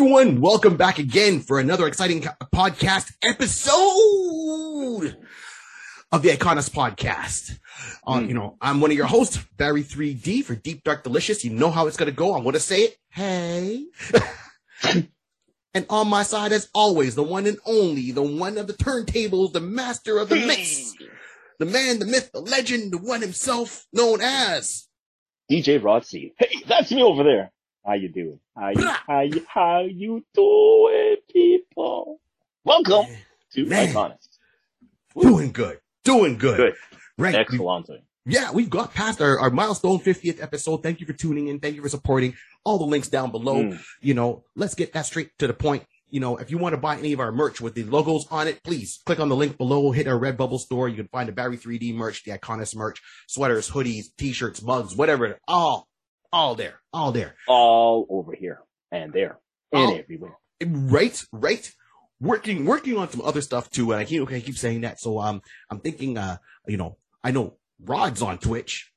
everyone. Welcome back again for another exciting podcast episode of the Iconis podcast. Uh, mm. You know, I'm one of your hosts, Barry 3D for Deep Dark Delicious. You know how it's going to go. I'm going to say it. Hey. and on my side, as always, the one and only, the one of the turntables, the master of the mix, the man, the myth, the legend, the one himself known as DJ Rod C. Hey, that's me over there. How you doing? How you, how you, how you doing, people? Welcome to Iconis. Doing good. Doing good. Good. Right. Excellent. Yeah, we've got past our, our milestone 50th episode. Thank you for tuning in. Thank you for supporting. All the links down below. Mm. You know, let's get that straight to the point. You know, if you want to buy any of our merch with the logos on it, please click on the link below, hit our Redbubble store. You can find the Barry 3D merch, the Iconis merch, sweaters, hoodies, t-shirts, mugs, whatever. All, all there, all there. All over here and there and all, everywhere. Right, right working working on some other stuff too. And I keep I keep saying that. So um I'm thinking uh you know, I know Rod's on Twitch.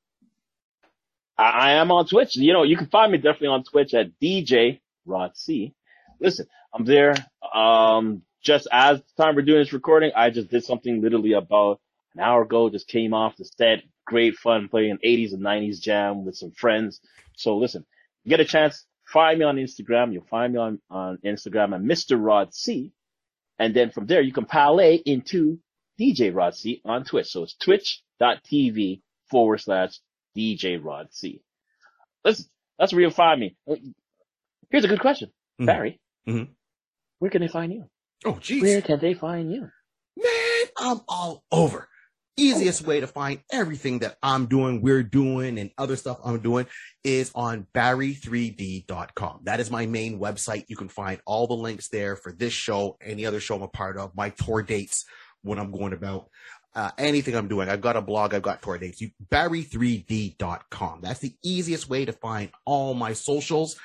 I, I am on Twitch. You know, you can find me definitely on Twitch at DJ Rod C. Listen, I'm there. Um just as the time we're doing this recording, I just did something literally about an hour ago, just came off the set. Great fun playing an 80s and 90s jam with some friends. So listen, get a chance, find me on Instagram. You'll find me on, on Instagram at Mr. Rod C. And then from there, you can parlay into DJ Rod C on Twitch. So it's twitch.tv forward slash DJ Rod C. Listen, that's where you'll find me. Here's a good question. Mm-hmm. Barry, mm-hmm. where can they find you? Oh, geez. Where can they find you? Man, I'm all over easiest way to find everything that I'm doing, we're doing, and other stuff I'm doing is on barry3d.com. That is my main website. You can find all the links there for this show, any other show I'm a part of, my tour dates, when I'm going about, uh, anything I'm doing. I've got a blog, I've got tour dates. You, barry3d.com. That's the easiest way to find all my socials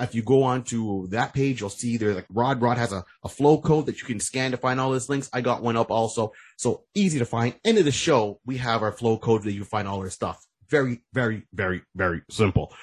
if you go on to that page, you'll see there's like Rod. Rod has a, a flow code that you can scan to find all his links. I got one up also. So easy to find. End of the show, we have our flow code that you find all our stuff. Very, very, very, very simple.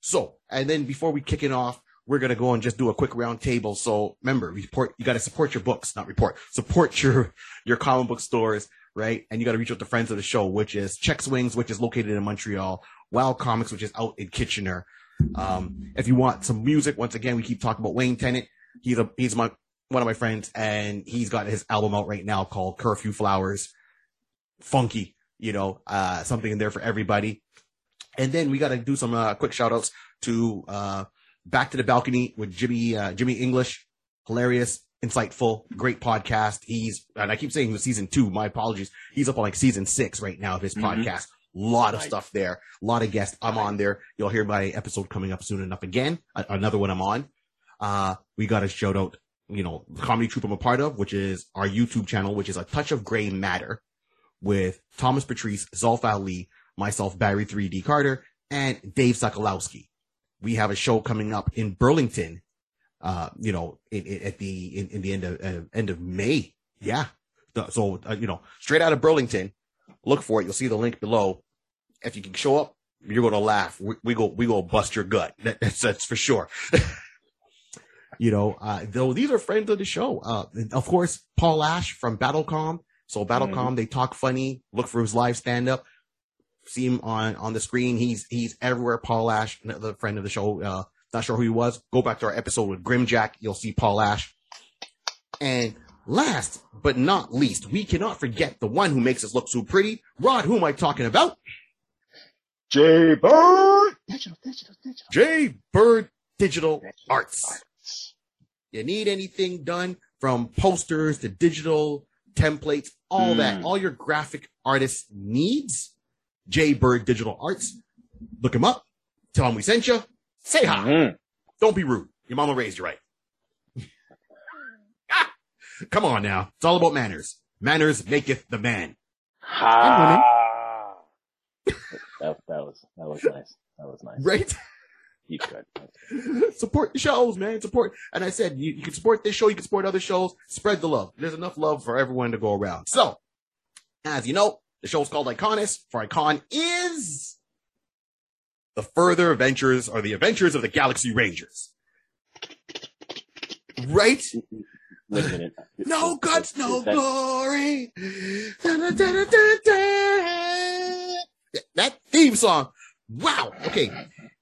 So, and then before we kick it off, we're going to go and just do a quick round table. So remember, report, you got to support your books, not report, support your, your comic book stores, right? And you got to reach out to friends of the show, which is Check Swings, which is located in Montreal, Wild Comics, which is out in Kitchener, um, if you want some music, once again, we keep talking about Wayne Tennant. He's a, he's my, one of my friends and he's got his album out right now called Curfew Flowers. Funky, you know, uh, something in there for everybody. And then we got to do some, uh, quick shout outs to, uh, Back to the Balcony with Jimmy, uh, Jimmy English. Hilarious, insightful, great podcast. He's, and I keep saying the season two, my apologies. He's up on like season six right now of his mm-hmm. podcast lot of stuff there. A lot of guests. I'm on there. You'll hear my episode coming up soon enough again. another one I'm on. Uh, we got a shout out, you know, the comedy troupe I'm a part of, which is our YouTube channel, which is a touch of gray matter with Thomas Patrice, Zolf Ali, myself, Barry 3D Carter, and Dave Sokolowski. We have a show coming up in Burlington, uh, you know, in, in, at the, in, in, the end of, uh, end of May. Yeah. So, uh, you know, straight out of Burlington, look for it. You'll see the link below if you can show up, you're going to laugh. We, we, go, we go bust your gut. That's, that's for sure. you know, uh, though these are friends of the show. Uh, of course, Paul Ash from Battlecom. So Battlecom, mm-hmm. they talk funny. Look for his live stand up. See him on, on the screen. He's, he's everywhere. Paul Ash, another friend of the show. Uh, not sure who he was. Go back to our episode with Grimjack. You'll see Paul Ash. And last but not least, we cannot forget the one who makes us look so pretty. Rod, who am I talking about? J Bird Digital, Digital, Digital. J Bird Digital, Digital Arts. Arts. You need anything done from posters to digital templates, all mm. that, all your graphic artist needs. J Bird Digital Arts. Look him up. Tell him we sent you. Say hi. Mm-hmm. Don't be rude. Your mama raised you right. ah, come on now. It's all about manners. Manners maketh the man. Ha that, that was that was nice. That was nice. Right? You could support the shows, man. Support, and I said you, you can support this show. You can support other shows. Spread the love. There's enough love for everyone to go around. So, as you know, the show's called Iconis. For Icon is the further adventures or the adventures of the Galaxy Rangers. right? Wait a minute. No Is- guts, no glory. That theme song. Wow. Okay.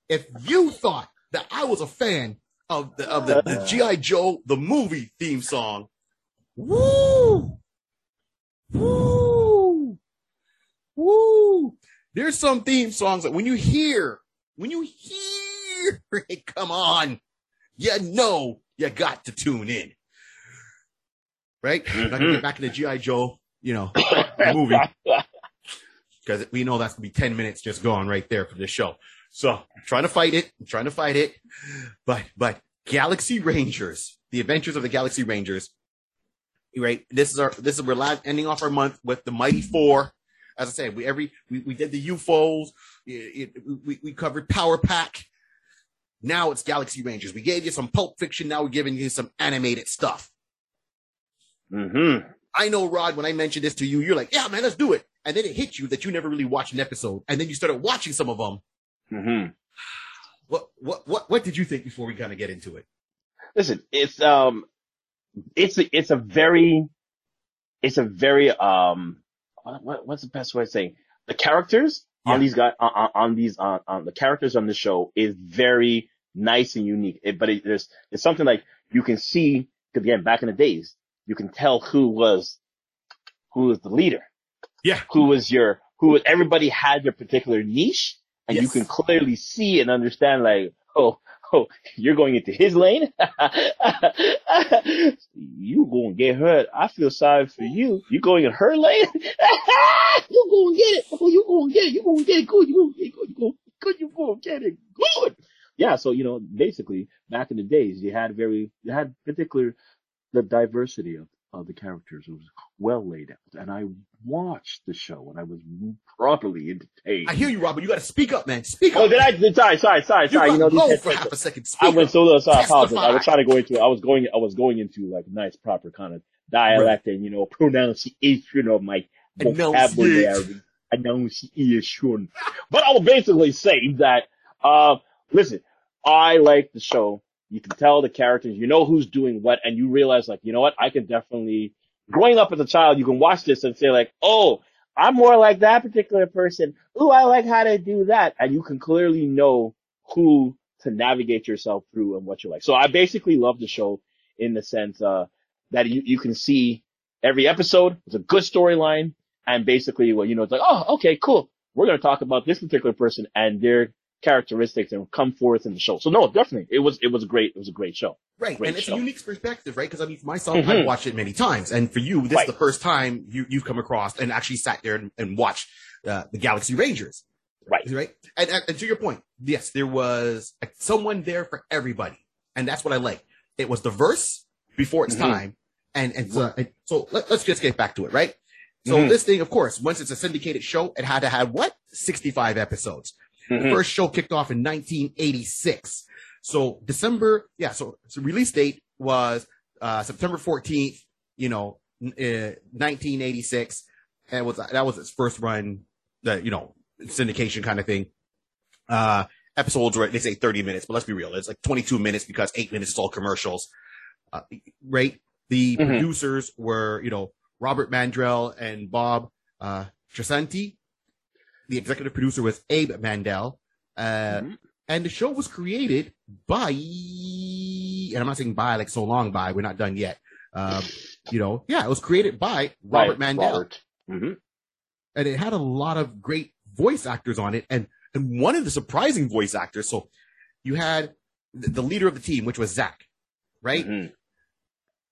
If you thought that I was a fan of the of the, the GI Joe the movie theme song, woo, woo, woo. There's some theme songs that when you hear, when you hear it, come on, you know you got to tune in. Right? We're not gonna get mm-hmm. GI Joe, you know, movie because we know that's gonna be 10 minutes just gone right there for this show. So I'm trying to fight it. I'm trying to fight it. But but Galaxy Rangers, the adventures of the Galaxy Rangers. Right. This is our this is we're last ending off our month with the Mighty Four. As I said, we every we, we did the UFOs, it, it- we, we covered Power Pack. Now it's Galaxy Rangers. We gave you some pulp fiction, now we're giving you some animated stuff. Mm-hmm. I know, Rod, when I mentioned this to you, you're like, yeah, man, let's do it. And then it hit you that you never really watched an episode. And then you started watching some of them. Mm-hmm. What, what, what, what did you think before we kind of get into it? Listen, it's um, it's a, it's a very, it's a very um, what, what what's the best way of saying the characters Yeah. on these guys on, on- on these on, on the characters on the show is very nice and unique. It, but it, there's it's something like you can see because again back in the days you can tell who was who was the leader. Yeah. Who was your who was everybody had their particular niche and you can clearly see and understand like oh oh you're going into his lane? You gonna get hurt. I feel sorry for you. You going in her lane? You gonna get it. Oh you gonna get it. You gonna get it. Good. You gonna get it. Good. You gonna good. You gonna get it. Good. Yeah so you know basically back in the days you had very you had particular the diversity of, of the characters It was well laid out and i watched the show and i was properly entertained I hear you, Robert. you got to speak up, man. Speak Oh, up. did I? Sorry, sorry, sorry, you sorry. You know, got these low for half a second. Speak I went so low, so I apologize. I was trying to go into, I was going, I was going into like nice, proper kind of dialect and you know pronunciation of my vocabulary, Enunciate. enunciation. But I will basically say that, uh, listen, I like the show. You can tell the characters, you know who's doing what, and you realize like, you know what, I can definitely. Growing up as a child, you can watch this and say like, oh, I'm more like that particular person. Ooh, I like how they do that. And you can clearly know who to navigate yourself through and what you like. So I basically love the show in the sense, uh, that you, you can see every episode. It's a good storyline. And basically, well, you know, it's like, oh, okay, cool. We're going to talk about this particular person and their characteristics and come forth in the show. So no, definitely. It was, it was great. It was a great show. Right. Great and it's show. a unique perspective, right? Because I mean, for myself, Mhm. I've watched it many times. And for you, this Right. is the first time you, you've come across and actually sat there and, and watched uh, the Galaxy Rangers. Right. Right. And, and, and to your point, yes, there was someone there for everybody. And that's what I like. It was diverse before its Mhm. time. And, and so, and so let, us just get back to it, right? So Mhm. this thing, of course, once it's a syndicated show, it had to have what? 65 episodes. The Mhm. first show kicked off in 1986. So December, yeah. So, so release date was uh, September 14th. You know, uh, 1986, and was that was its first run. The you know syndication kind of thing. Uh, episodes were they say 30 minutes, but let's be real, it's like 22 minutes because eight minutes is all commercials. Uh, right. The Mhm. producers were you know Robert Mandell and Bob uh, Trasanti. The executive producer was Abe Mandell. Uh, Mhm. and the show was created by, and I'm not saying by like so long by, we're not done yet. Um, you know, yeah, it was created by Robert Right, Mandell, Robert. Mhm. and it had a lot of great voice actors on it, and and one of the surprising voice actors. So you had the, the leader of the team, which was Zach, right? Mhm.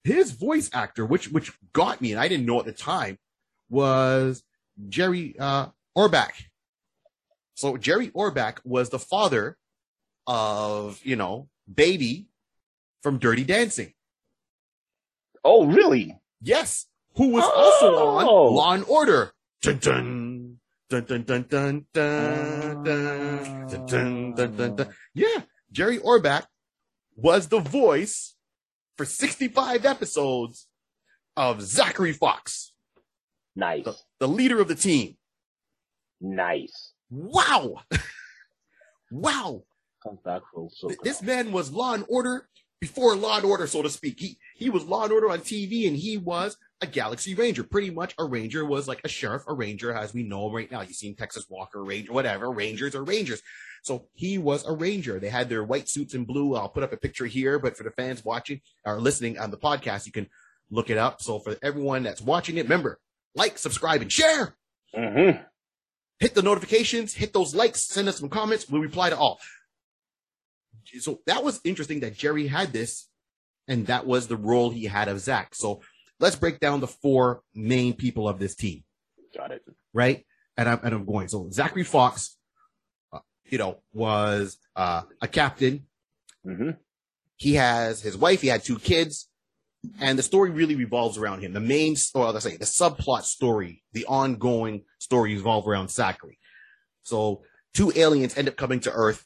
His voice actor, which which got me, and I didn't know at the time, was Jerry uh, Orbach. So Jerry Orbach was the father of you know Baby from Dirty Dancing. Oh, really? Yes, who was also on Oh. Law and Order. Dun dun dun dun dun dun dun dun dun dun dun dun. dun. Yeah, Jerry Orbach was the voice for 65 episodes of Zachary Fox, Nice. the, the leader of the team. Nice. Wow. wow. Comes back full Th- This man was Law and Order before Law and Order, so to speak. He he was Law and Order on TV, and he was a Galaxy Ranger. Pretty much, a Ranger was like a sheriff, a Ranger, as we know right now. You've seen Texas Walker Ranger, whatever. Rangers are Rangers. So he was a Ranger. They had their white suits in blue. I'll put up a picture here, but for the fans watching or listening on the podcast, you can look it up. So for everyone that's watching it, remember like, subscribe, and share. Mm-hmm. Hit the notifications, hit those likes, send us some comments. We'll reply to all. So that was interesting that Jerry had this, and that was the role he had of Zach. So let's break down the four main people of this team, Got it. right? And I'm, and I'm going. So Zachary Fox, uh, you know, was uh, a captain. Mm-hmm. He has his wife. He had two kids, and the story really revolves around him. The main, or let's say, the subplot story, the ongoing story revolves around Zachary. So two aliens end up coming to Earth.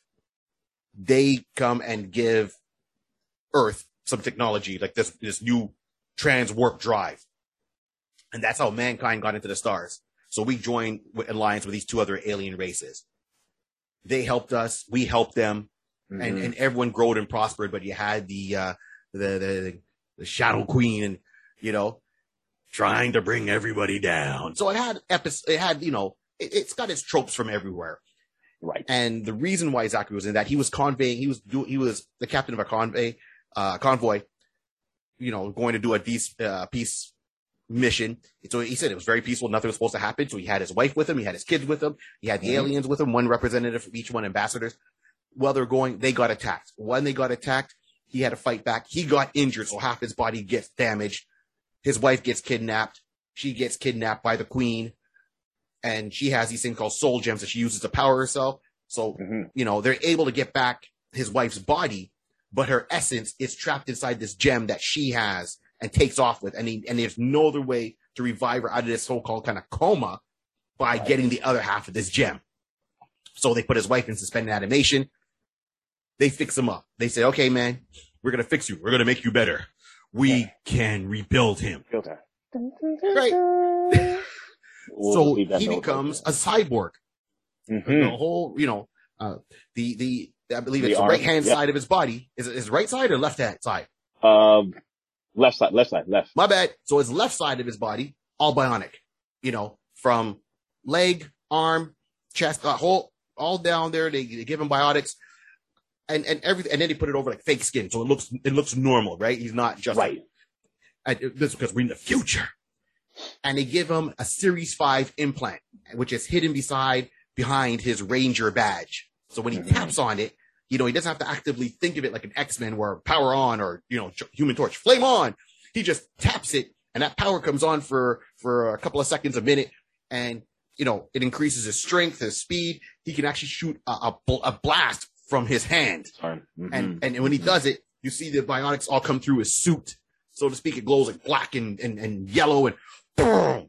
They come and give Earth some technology, like this this new trans warp drive, and that's how mankind got into the stars. So we joined with alliance with these two other alien races. They helped us. We helped them and Mhm. and everyone growed and prospered. But you had the uh, the, the the Shadow Queen, and you know, trying to bring everybody down. So it had episode. It had you know, it, it's got its tropes from everywhere. right. And the reason why Zachary was in that, he was conveying. He was do, he was the captain of a convoy, uh, convoy. You know, going to do a peace uh, peace mission. So he said it was very peaceful. Nothing was supposed to happen. So he had his wife with him. He had his kids with him. He had the Mhm. aliens with him. One representative from each one, ambassadors. While they're going, they got attacked. When they got attacked, he had to fight back. He got injured, so half his body gets damaged. His wife gets kidnapped. She gets kidnapped by the queen, and she has these things called soul gems that she uses to power herself. So Mhm. you know, they're able to get back his wife's body, but her essence is trapped inside this gem that she has and takes off with. And, he, and there's no other way to revive her out of this so-called kind of coma by Right. getting the other half of this gem. So they put his wife in suspended animation. They fix him up. They say, okay, man, we're going to fix you. We're going to make you better. We Yeah. can rebuild him. Right. We'll so he becomes a cyborg. there. the whole, you know, uh, the the I believe The it's the, right hand yep. side of his body. Is it his right side or left hand side? Um, left side, left side, left. My bad. So his left side of his body, all bionic. You know, from leg, arm, chest, uh, whole, all down there. They, they give him biotics, and and everything, and then they put it over like fake skin, so it looks it looks normal, right? He's not just Right. and this is because we're in the future. And they give him a Series 5 implant, which is hidden beside behind his Ranger badge. So when he Mhm. taps on it, you know, he doesn't have to actively think of it like an X-Men where power on or, you know, human torch, flame on. He just taps it and that power comes on for, for a couple of seconds, a minute. And, you know, it increases his strength, his speed. He can actually shoot a, a, a blast from his hand. Mhm. And, and when he does it, you see the bionics all come through his suit, so to speak. It glows like black and, and, and yellow and boom.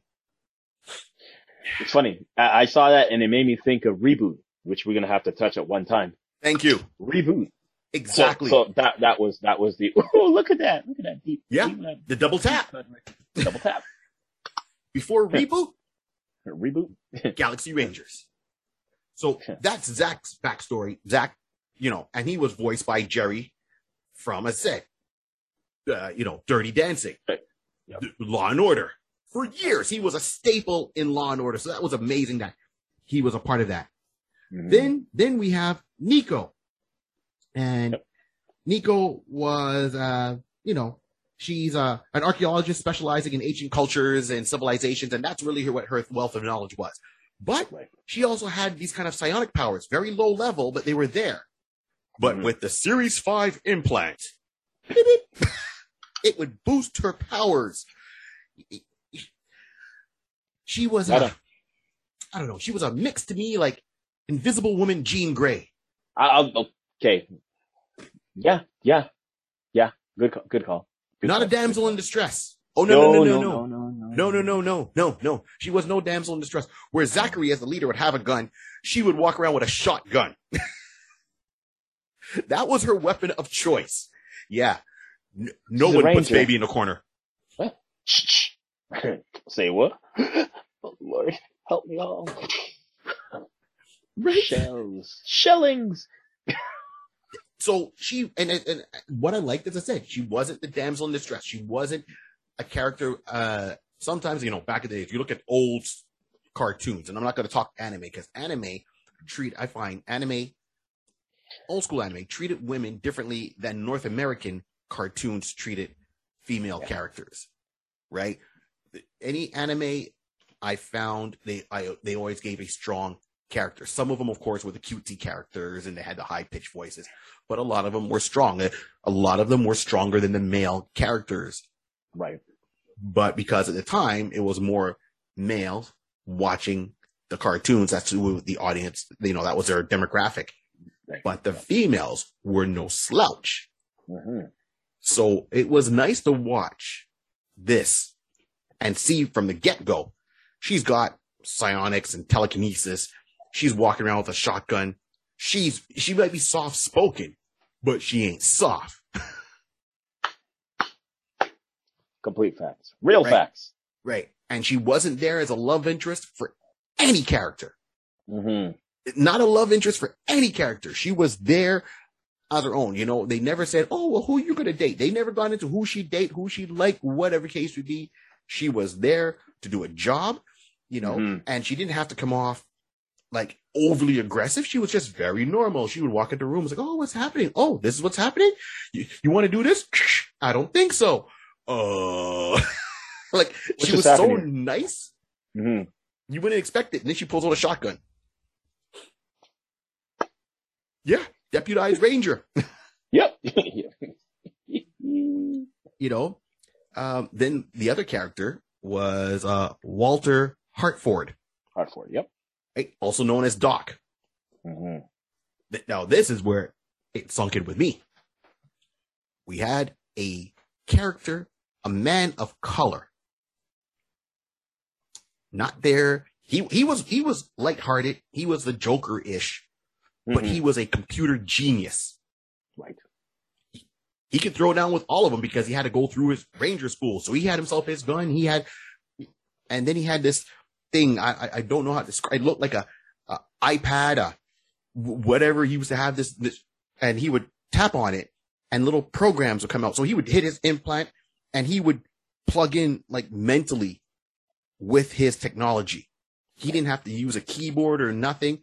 It's funny. I, I saw that and it made me think of reboot, which we're gonna have to touch at one time. Thank you. Reboot. Exactly. So, that that was that was the. Oh, look at that! Look at that deep. Yeah. deep, the double tap Double tap. before reboot, Reboot. Galaxy Rangers. So that's Zach's backstory. Zach, you know, and he was voiced by Jerry from a set, uh, you know, Dirty Dancing, Right. Yep. Law and Order. For years, he was a staple in Law and Order. So that was amazing that he was a part of that. Mhm. Then, then we have Niko, and Yep. Niko was, uh, you know, she's uh, an archaeologist specializing in ancient cultures and civilizations, and that's really her what her wealth of knowledge was. But she also had these kind of psionic powers, very low level, but they were there. But Mhm. with the Series Five implant, beep, beep, it would boost her powers. She was Right a, on. I don't know, she was a mix to me like Invisible Woman Jean Grey. I, I'll, okay. Yeah. Yeah. Yeah. Good. Call, good call. Good not call. a damsel in distress. Oh no no no no no. no, no, No, no, no, no, no, no. She was no damsel in distress. Where Zachary, as the leader, would have a gun, she would walk around with a shotgun. that was her weapon of choice. Yeah. N- no She's one puts baby in a corner. Shh. Say what? Oh, Lord, help me all. Right. Shells. Shellings. so she and, and what I liked, as I said, she wasn't the damsel in distress. She wasn't a character. Uh, sometimes you know, back in the day, if you look at old cartoons, and I'm not going to talk anime because anime treat I find anime, old school anime treated women differently than North American cartoons treated female Yeah. characters, right? Any anime I found they I they always gave a strong character. Some of them, of course, were the cutesy characters and they had the high pitched voices, but a lot of them were strong. A a lot of them were stronger than the male characters. Right. But because at the time it was more males watching the cartoons, that's who the audience, you know, that was their demographic. But the females were no slouch. hmm So it was nice to watch this and see from the get go, she's got psionics and telekinesis. She's walking around with a shotgun. She's, she might be soft spoken, but she ain't soft. Complete facts. Real Right. facts. Right. And she wasn't there as a love interest for any character. hmm Not a love interest for any character. She was there on her own. You know, they never said, Oh, well, who you going to date? They never got into who she'd date, who she'd like, whatever case would be. She was there to do a job, you know, Mhm. and she didn't have to come off like overly aggressive. She was just very normal. She would walk into rooms like, Oh, what's happening? Oh, this is what's happening. You, you want to do this? I don't think so. Uh, like What's she was so nice. hmm You wouldn't expect it. And then she pulls out a shotgun. Yeah, deputized ranger. Yep. You know. Um, then the other character was uh, Walter Hartford, Hartford. Yep. right? also known as Doc. hmm Now this is where it sunk in with me. We had a character, a man of color, not there. He he was he was lighthearted. He was the Joker ish, but mm-hmm. he was a computer genius. right. he could throw down with all of them because he had to go through his ranger school. So he had himself his gun. He had, and then he had this thing. I I, I don't know how to describe. It looked like a, a iPad, a whatever. He used to have this, this, and he would tap on it, and little programs would come out. So he would hit his implant, and he would plug in like mentally with his technology. He didn't have to use a keyboard or nothing.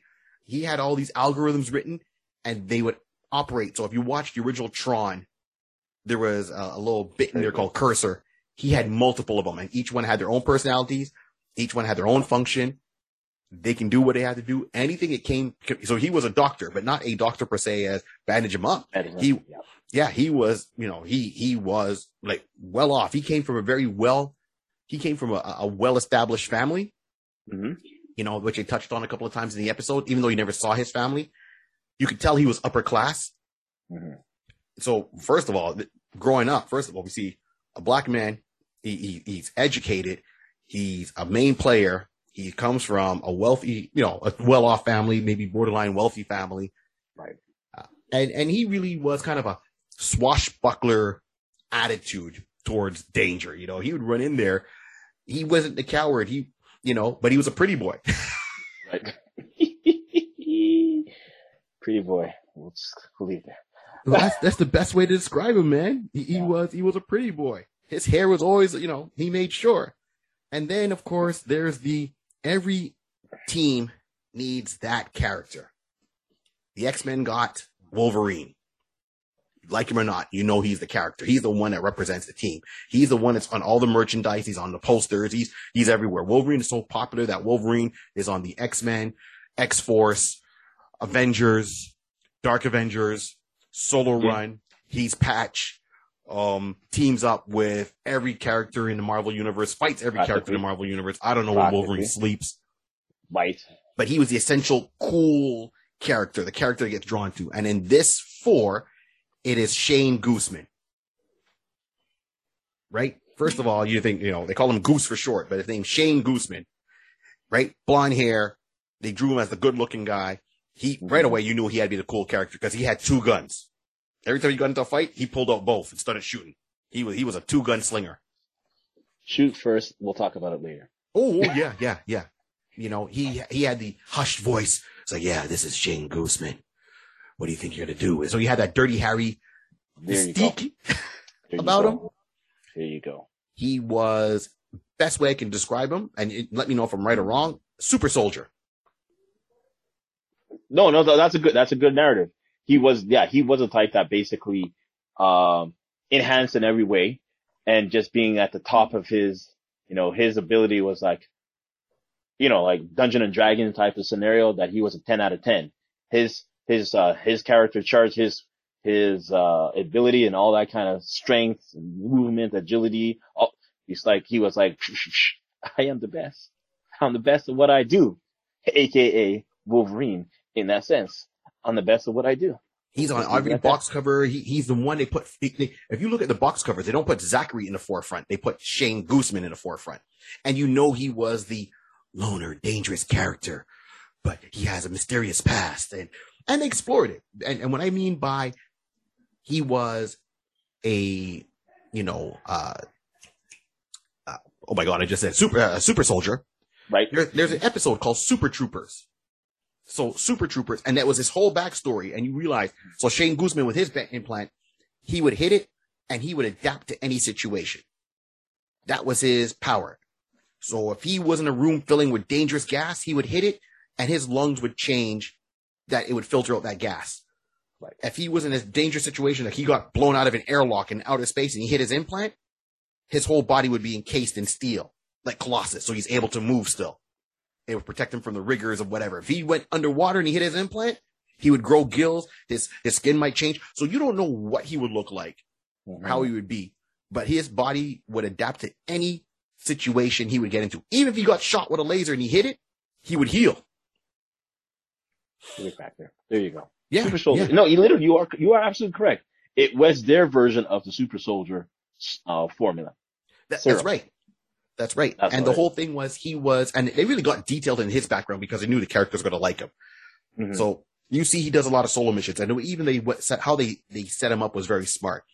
He had all these algorithms written, and they would operate. So if you watched the original Tron, there was a, a little bit in there called Cursor. He had multiple of them, and each one had their own personalities. Each one had their own function. They can do what they had to do. Anything it came. So he was a doctor, but not a doctor per se as bandage him up. He- Yep. Yeah, he was. You know, he he was like well off. He came from a very well. He came from a, a well established family. hmm You know, which they touched on a couple of times in the episode. Even though you never saw his family, you could tell he was upper class. hmm so first of all, th- growing up, first of all, we see a black man. He, he he's educated. He's a main player. He comes from a wealthy, you know, a well-off family, maybe borderline wealthy family. Right. Uh, and and he really was kind of a swashbuckler attitude towards danger. You know, he would run in there. He wasn't the coward. He, you know, but he was a pretty boy. Right. Pretty boy. We'll just we'll leave. Well, that's that's the best way to describe him, man. He, he was he was a pretty boy. His hair was always, you know, he made sure. And then of course there's the every team needs that character. The X-Men got Wolverine. Like him or not, you know he's the character. He's the one that represents the team. He's the one that's on all the merchandise. He's on the posters. He's he's everywhere. Wolverine is so popular that Wolverine is on the X-Men, X-Force, Avengers, Dark Avengers, Solo Yeah. Run. He's Patch. Um, teams up with every character in the Marvel universe, fights every character in the Marvel universe. I don't know where Wolverine sleeps, Right. but he was the essential cool character, the character that gets drawn to. And in this four, it is Shane Gooseman. Right? First of all, you think, you know, they call him Goose for short, but his name's Shane Gooseman. Right? Blonde hair. They drew him as the good looking guy. He, right away, you knew he had to be the cool character because he had two guns. Every time he got into a fight, he pulled out both and started shooting. He was, he was a two gun slinger. Shoot first. We'll talk about it later. Oh, oh, yeah, yeah, yeah. You know, he he had the hushed voice. It's like, yeah, this is Shane Gooseman. What do you think you're gonna do? So he had that dirty Harry you mystique about him. There you go. He was best way I can describe him, and it, let me know if I'm right or wrong. Super soldier. No, no, that's a good, that's a good narrative. He was, yeah, he was a type that basically, um, enhanced in every way and just being at the top of his, you know, his ability was like, you know, like Dungeon and Dragon type of scenario that he was a 10 out of 10. His, his, uh, his character charge, his, his, uh, ability and all that kind of strength movement, agility. All, he's like, he was like, I am the best. I'm the best at what I do. AKA Wolverine in that sense. I'm the best at what I do. He's on every box cover. He, he's the one they put. They- if you look at the box covers, they don't put Zachary in the forefront. They put Shane Gooseman in the forefront, and you know he was the loner, dangerous character, but he has a mysterious past, and and they explored it. And, and what I mean by he was a, you know, uh, uh oh my god, I just said super uh, super soldier. Right? There, there's an episode called Super Troopers. So Super Troopers, and that was his whole backstory. And you realize, so Shane Gooseman with his implant, he would hit it and he would adapt to any situation. That was his power. So if he was in a room filling with dangerous gas, he would hit it and his lungs would change that it would filter out that gas. Right. If he was in a dangerous situation, like he got blown out of an airlock in outer space and he hit his implant, his whole body would be encased in steel, like Colossus. So he's able to move still. It would protect him from the rigors of whatever. If he went underwater and he hit his implant, he would grow gills. His, his skin might change. So you don't know what he would look like, or how he would be, but his body would adapt to any situation he would get into. Even if he got shot with a laser and he hit it, he would heal. Big factor. There you go. Yeah. Super soldier. yeah. No, you literally, you are, you are absolutely correct. It was their version of the super soldier, uh, formula. That- that's right. That's right. That's and the whole thing was he was, and they really got detailed in his background because they knew the character was going to like him. Mhm. So you see, he does a lot of solo missions, and even they set how they they set him up was very smart.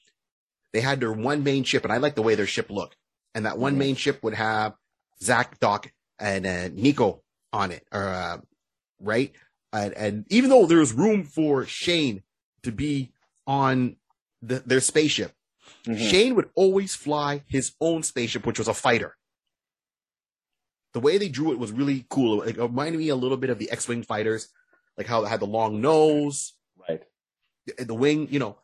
They had their one main ship, and I like the way their ship looked. And that one Mhm. main ship would have Zach, Doc, and uh, Niko on it, or uh, right. And, and even though there was room for Shane to be on the, their spaceship, Mhm. Shane would always fly his own spaceship, which was a fighter. The way they drew it was really cool. It reminded me a little bit of the X-wing fighters, like how it had the long nose, Right. the, the wing, you know.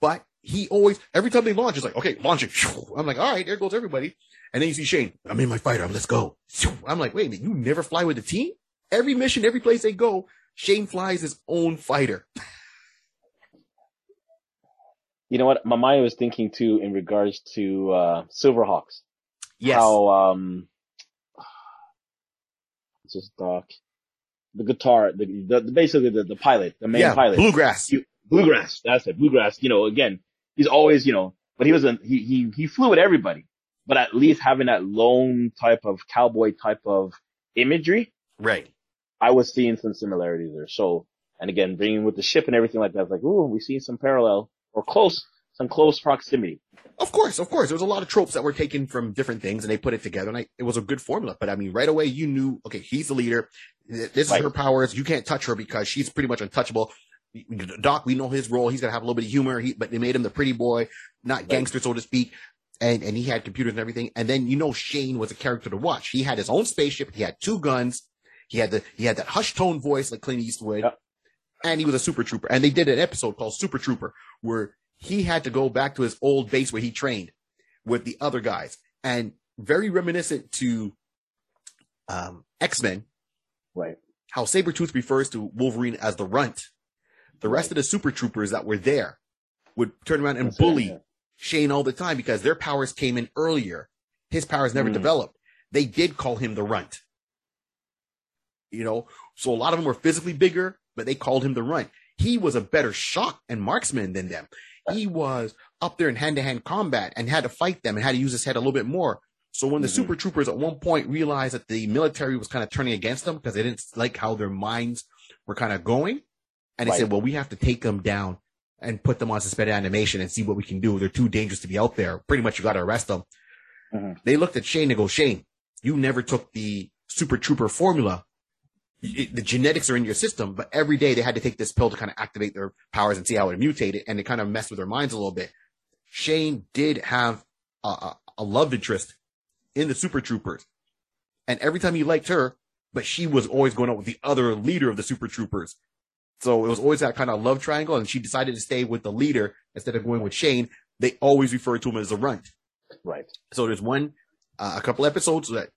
But he always, every time they launch, it's like, okay, launch it. I'm like, all right, there goes everybody. And then you see Shane, I'm in my fighter, let's go. I'm like, wait a minute, you never fly with the team? Every mission, every place they go, Shane flies his own fighter. You know what? My mind was thinking too in regards to, uh, Silverhawks. Yes. How, um, it's just Doc. The guitar, the, the, the basically the, the pilot, the main yeah, pilot. bluegrass. You- Bluegrass. That's it. Bluegrass. You know, again, he's always, you know, but he was a, he, he, he flew with everybody, but at least having that lone type of cowboy type of imagery, Right. I was seeing some similarities there. So, and again, bringing with the ship and everything like that, it's like, ooh, we see some parallel or close, some close proximity. Of course, of course. There was a lot of tropes that were taken from different things and they put it together and I, it was a good formula. But I mean, right away you knew, okay, he's the leader. This is Right. her powers. You can't touch her because she's pretty much untouchable. Doc, we know his role. He's going to have a little bit of humor, he, but they made him the pretty boy, not gangster, so to speak. And, and he had computers and everything. And then, you know, Shane was a character to watch. He had his own spaceship. He had two guns. He had the, he had that hushed tone voice like Clint Eastwood. Yep. And he was a super trooper. And they did an episode called Super Trooper where he had to go back to his old base where he trained with the other guys and very reminiscent to um, X-Men, Right. how Sabretooth refers to Wolverine as the runt. The rest of the super troopers that were there would turn around and That's bully yeah. Shane all the time because their powers came in earlier. His powers never Mm. developed. They did call him the runt. You know, so a lot of them were physically bigger, but they called him the run. He was a better shot and marksman than them. He was up there in hand to hand combat and had to fight them and had to use his head a little bit more. So when the Mhm. super troopers at one point realized that the military was kind of turning against them because they didn't like how their minds were kind of going, and they Right. said, well, we have to take them down and put them on suspended animation and see what we can do. They're too dangerous to be out there. Pretty much you got to arrest them. Mhm. They looked at Shane and go, Shane, you never took the super trooper formula. It, the genetics are in your system, but every day they had to take this pill to kind of activate their powers and see how it mutated, and it kind of messed with their minds a little bit. Shane did have a, a, a love interest in the Super Troopers, and every time he liked her, but she was always going out with the other leader of the Super Troopers. So it was always that kind of love triangle, and she decided to stay with the leader instead of going with Shane. They always refer to him as a runt. Right. So there's one, uh, a couple episodes that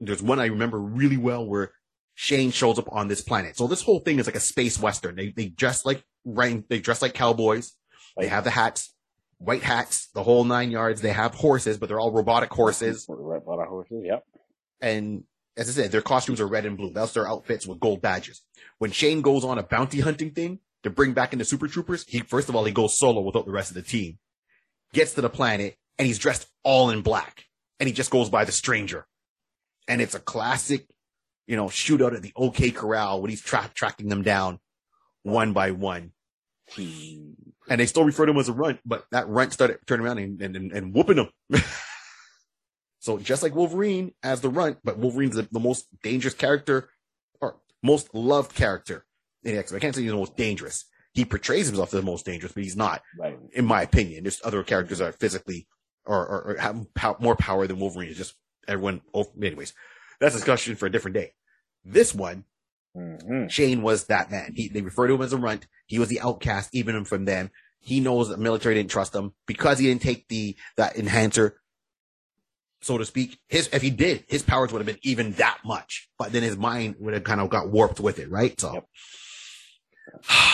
there's one I remember really well where Shane shows up on this planet. So this whole thing is like a space western. They they dress like. They dress like cowboys. They have the hats, white hats, the whole nine yards. They have horses, but they're all robotic horses. Robotic horses. Yep. And as I said, their costumes are red and blue. That's their outfits with gold badges. When Shane goes on a bounty hunting thing to bring back in the Super Troopers, he first of all he goes solo without the rest of the team. Gets to the planet and he's dressed all in black, and he just goes by the Stranger, and it's a classic, you know, shootout at the OK Corral when he's tra- tracking them down one by one. And they still refer to him as a runt, but that runt started turning around and, and, and, whooping him. so just like Wolverine as the runt, but Wolverine's the, the most dangerous character or most loved character in X. I can't say he's the most dangerous. He portrays himself as the most dangerous, but he's not, Right. in my opinion. There's other characters that are physically or, or, or have pow- more power than Wolverine. It's just everyone. Oh, anyways, that's a discussion for a different day. This one, hmm Shane was that man. He, they refer to him as a runt. He was the outcast, even from them. He knows that military didn't trust him because he didn't take the that enhancer, so to speak. His if he did, his powers would have been even that much. But then his mind would have kind of got warped with it, right? So, Yep.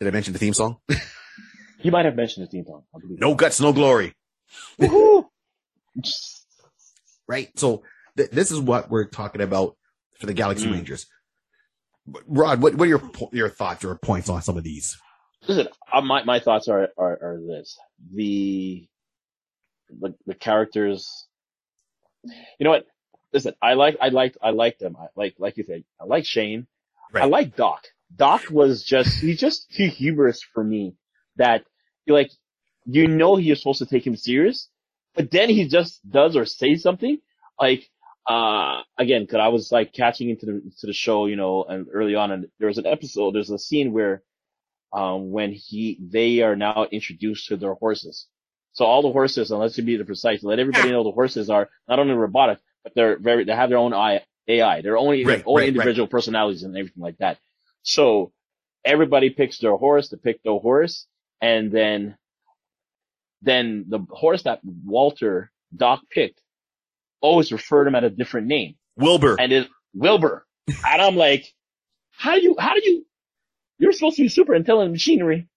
did I mention the theme song? You might have mentioned the theme song. I believe. No guts, no glory. Woohoo! right? So th- this is what we're talking about for the Galaxy Mm. Rangers. Rod, what, what are your your thoughts or points on some of these? Listen, uh, my my thoughts are are, are this: the, the the characters. You know what? Listen, I like I liked I liked them. I like like you said, I like Shane. I like Doc. Doc was just he's just too humorous for me. That you like, you know, you're supposed to take him serious, but then he just does or says something like uh again because i was like catching into the to the show you know and early on and there was an episode there's a scene where um when he they are now introduced to their horses. So all the horses unless let's be the precise let everybody know the horses are not only robotic but they're very they have their own I- ai they're only Right, own right, right. individual personalities and everything like that. So everybody picks their horse to pick their horse and then then the horse that walter doc picked always referred him at a different name Wilbur. and it's Wilbur. and I'm like, how do you, how do you, you're supposed to be super intelligent machinery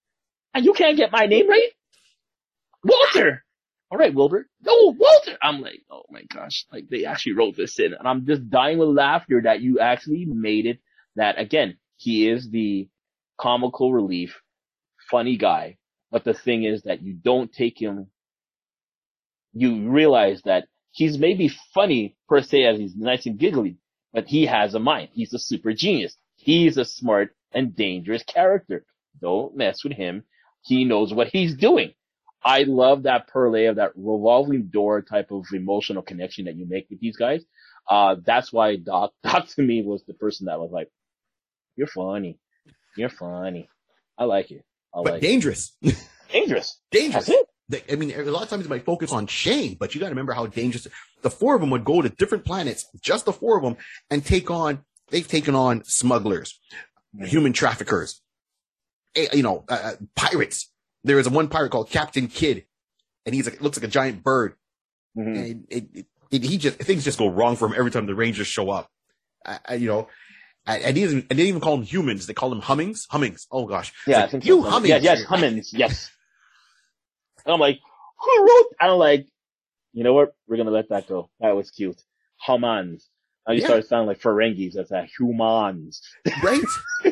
and you can't get my name right? Walter! All right, Wilbur. No, Walter! I'm like, oh my gosh, like they actually wrote this in and I'm just dying with laughter that you actually made it that again, he is the comical relief, funny guy. But the thing is that you don't take him, you realize that he's maybe funny per se as he's nice and giggly, but he has a mind. He's a super genius. He's a smart and dangerous character. Don't mess with him. He knows what he's doing. I love that parlay of that revolving door type of emotional connection that you make with these guys. Uh, that's why Doc, Doc to me was the person that was like, you're funny. You're funny. I like it. I but like it. dangerous. Dangerous. dangerous. That's it. They- I mean, a lot of times you might focus on Shane, but you got to remember how dangerous the four of them would go to different planets, just the four of them, and take on. They've taken on smugglers, human traffickers, you know, uh, uh, pirates. There is a one pirate called Captain Kidd, and he's like looks like a giant bird, Mhm. and it, it, it, he just things just go wrong for him every time the Rangers show up. I, I, you know, I, I didn't even, I didn't even call them humans; they call them hummings. Hummings. Oh gosh, Yeah, like, you hummings. Yeah, yes, Hummings. yes. And I'm like, who wrote? And I'm like, you know what? We're gonna let that go. That was cute. Humans. Now you Yeah. started sounding like Ferengis. That's a humans. right?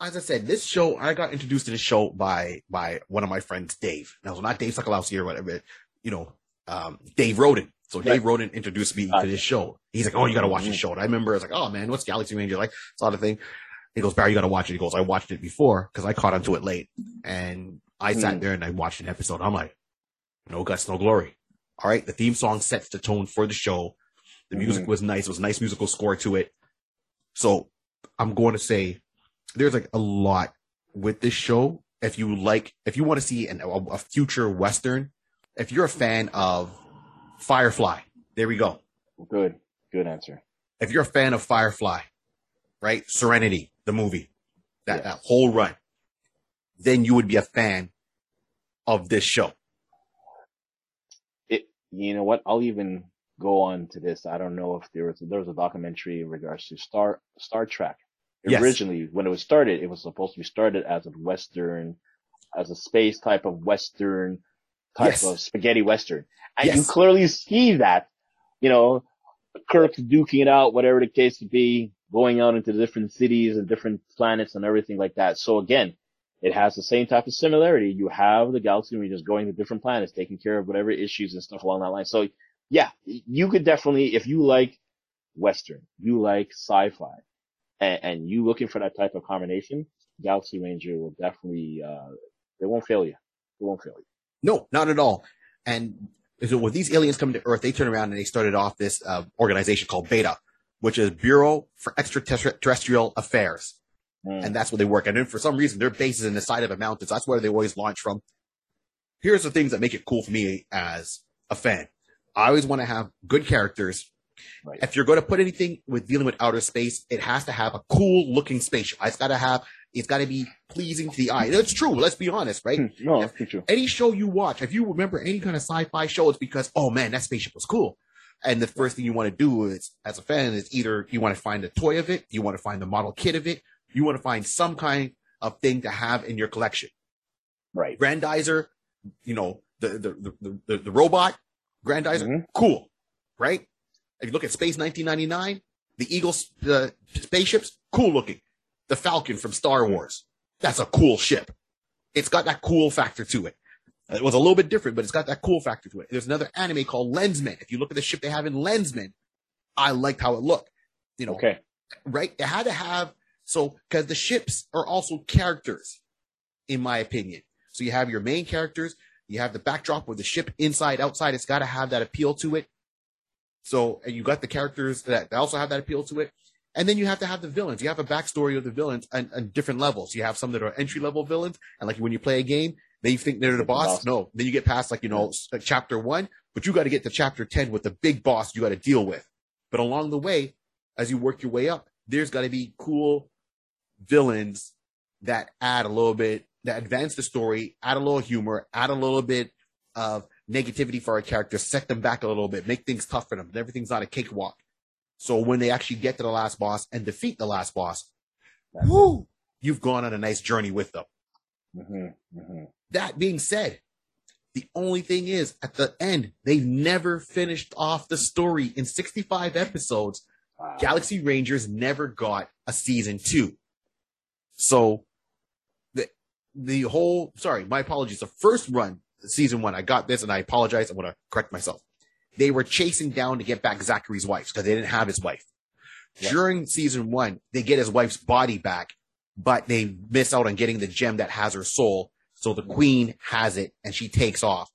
As I said, this show I got introduced to this show by by one of my friends, Dave. Now, it's not Dave Sokolowski or whatever, you know, um, Dave Roden. So Dave Roden introduced me to this show. He's like, "Oh, you got to watch this Mhm. show." And I remember I was like, "Oh man, what's Galaxy Ranger like?" Sort of thing. He goes, "Barry, you got to watch it." He goes, "I watched it before because I caught onto it late, and I sat Mm. there and I watched an episode. I'm like, no guts, no glory. All right, the theme song sets the tone for the show. The music Mhm. was nice. It was a nice musical score to it. So I'm going to say there's like a lot with this show. If you like, if you want to see an, a, a future Western, if you're a fan of Firefly, there we go. Good, good answer. If you're a fan of Firefly, right? Serenity, the movie, that, Yes. that whole run, then you would be a fan of this show. It, you know what? I'll even go on to this. I don't know if there was there was a documentary in regards to Star Star Trek. Yes. Originally, when it was started, it was supposed to be started as a western, as a space type of western type Yes. of spaghetti western, and you clearly see that. You know, Kirk duking it out, whatever the case could be, going out into different cities and different planets and everything like that. So again, it has the same type of similarity. You have the Galaxy Rangers going to different planets, taking care of whatever issues and stuff along that line. So yeah, you could definitely, if you like Western, you like sci-fi, and, and you looking for that type of combination, Galaxy Ranger will definitely, uh, they won't fail you. They won't fail you. No, not at all. And so with these aliens coming to Earth, they turn around and they started off this uh, organization called Beta, which is Bureau for Extraterrestrial Affairs. Mm. And that's where they work. And then for some reason, their base is in the side of the mountains. That's where they always launch from. Here's the things that make it cool for me as a fan. I always want to have good characters. Right. If you're going to put anything with dealing with outer space, it has to have a cool looking spaceship. It's got to have, it's got to be pleasing to the eye. It's true. Let's be honest, right? no, that's true, true. any show you watch, if you remember any kind of sci-fi show, it's because, oh man, that spaceship was cool. And the first thing you want to do is, as a fan, is either you want to find a toy of it, you want to find the model kit of it, you want to find some kind of thing to have in your collection. Right. Grendizer, you know, the the the the, the robot, Grendizer, Mhm. cool, right? If you look at Space 1999, the Eagle uh, spaceships, cool looking. The Falcon from Star Wars, that's a cool ship. It's got that cool factor to it. It was a little bit different, but it's got that cool factor to it. There's another anime called Lensman. If you look at the ship they have in Lensman, I liked how it looked. You know, Okay. right? It had to have so because the ships are also characters, in my opinion. So you have your main characters, you have the backdrop with the ship inside, outside. It's got to have that appeal to it. So and you got the characters that also have that appeal to it, and then you have to have the villains. You have a backstory of the villains on, on different levels. You have some that are entry level villains, and like when you play a game, they think they're the boss. boss. No, then you get past like you know like uh, chapter one, but you got to get to chapter ten with the big boss you got to deal with. But along the way, as you work your way up, there's got to be cool villains that add a little bit, that advance the story, add a little humor, add a little bit of negativity for our characters, set them back a little bit, make things tough for them. Everything's not a cakewalk. So when they actually get to the last boss and defeat the last boss, whoo, you've gone on a nice journey with them. hmm hmm That being said, the only thing is at the end, they've never finished off the story in 65 episodes. Wow. Galaxy Rangers never got a season two. So the the whole sorry, my apologies. The first run, season one, I got this and I apologize. I'm gonna correct myself. They were chasing down to get back Zachary's wife because they didn't have his wife. Yeah. During season one, they get his wife's body back, but they miss out on getting the gem that has her soul. So the queen has it and she takes off.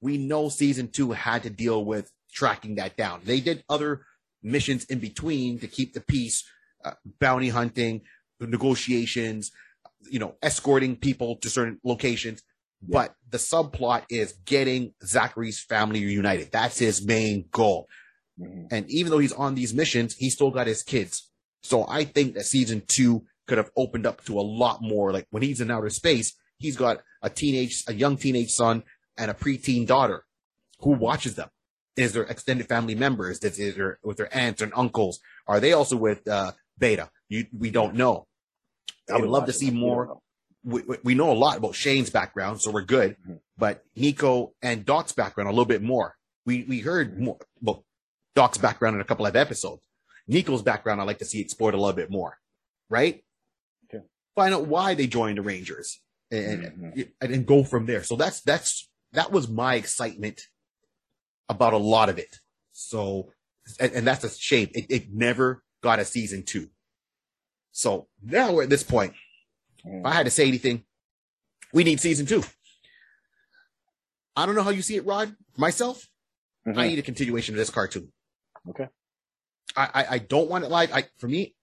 We know season two had to deal with tracking that down. They did other missions in between to keep the peace, uh, bounty hunting, negotiations, you know, escorting people to certain locations. Yeah. But the subplot is getting Zachary's family reunited. That's his main goal. Mhm. And even though he's on these missions, he's still got his kids. So I think that season two could have opened up to a lot more. Like when he's in outer space, he's got a teenage, a young teenage son and a preteen daughter who watches them. Is there extended family members? Is is there with their aunts and uncles? Are they also with uh, Beta? You, we don't know. I would love to see more. We, we- know a lot about Shane's background, so we're good. Mhm. But Niko and Doc's background a little bit more. We we heard more about Doc's background in a couple of episodes. Niko's background, I'd like to see explored a little bit more. Right? Okay. Find out why they joined the Rangers and, Mhm. and and go from there. So that's that's that was my excitement about a lot of it. So and, and that's a shame. It, it never got a season two. So now we're at this point. If I had to say anything, we need season two. I don't know how you see it, Rod. Myself, I Mhm. need a continuation of this cartoon. Okay. I, I, I don't want it live. I, for me,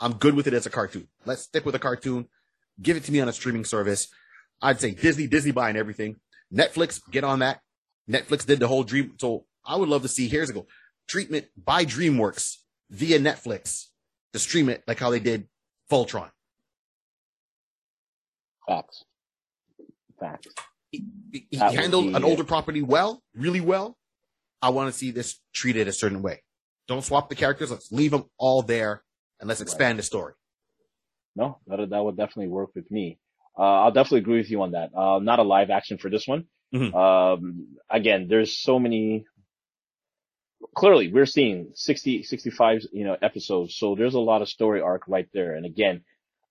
I'm good with it as a cartoon. Let's stick with a cartoon. Give it to me on a streaming service. I'd say Disney, Disney buying everything. Netflix, get on that. Netflix did the whole dream. So I would love to see, here's a go. Treatment by DreamWorks via Netflix to stream it like how they did Voltron. Facts. Facts. He, he handled be an it. older property well, really well. I want to see this treated a certain way. Don't swap the characters. Let's leave them all there and let's expand the story. No, that that would definitely work with me. Uh, I'll definitely agree with you on that. Uh, not a live action for this one. Mhm. Um, again, there's so many. Clearly, we're seeing 60, 65, you know, episodes. So there's a lot of story arc right there. And again,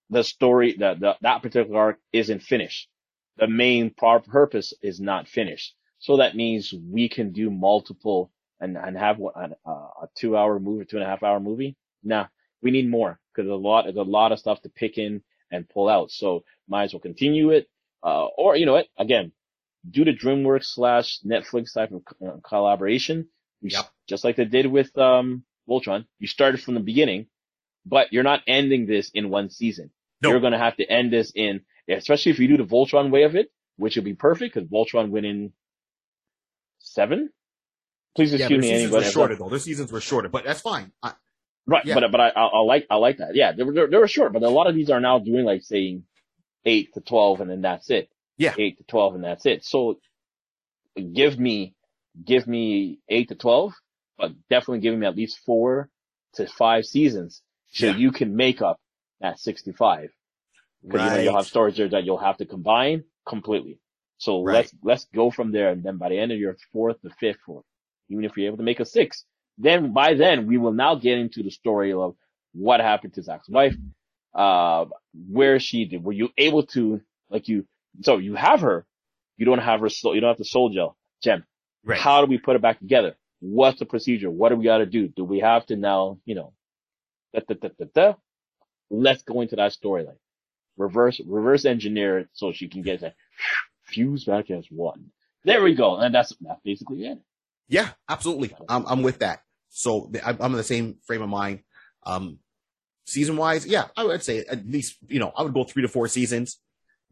the story, that the, that particular arc isn't finished. The main purpose is not finished. So that means we can do multiple and, and have one- a, a two hour movie, two and a half hour movie. Nah, we need more because a lot, there's a lot of stuff to pick in and pull out. So might as well continue it. Uh, or you know what? Again, do the DreamWorks slash Netflix type of uh, collaboration. You s- Yep. Just like they did with, um, Voltron. You started from the beginning, but you're not ending this in one season. No. You're going to have to end this in, especially if you do the Voltron way of it, which would be perfect because Voltron went in seven. Please excuse the me, seasons anybody. were shorter though. Their seasons were shorter, but that's fine. I, Right, Yeah. but but I, I I like I like that. Yeah, they were they were short, but a lot of these are now doing like saying eight to twelve, and then that's it. Yeah. eight to twelve, and that's it. So give me give me eight to twelve, but definitely give me at least four to five seasons, so Yeah. you can make up that sixty five. Because you know, you'll have stories there that you'll have to combine completely. So Right. let's let's go from there, and then by the end of your fourth to fifth, or even if you're able to make a six, then by then we will now get into the story of what happened to Zach's wife. Uh, where she did, were you able to, like you, so you have her, you don't have her, you don't have the soul gel gem. Right. How do we put it back together? What's the procedure? What do we got to do? Do we have to now, you know, da, da, da, da, da. let's go into that storyline. Reverse, reverse engineer it so she can get that fuse back as one. There we go. And that's, that's basically it. Yeah, absolutely. I'm, I'm with that. So I'm I'm in the same frame of mind. Um, season wise, yeah, I would say at least, you know, I would go three to four seasons.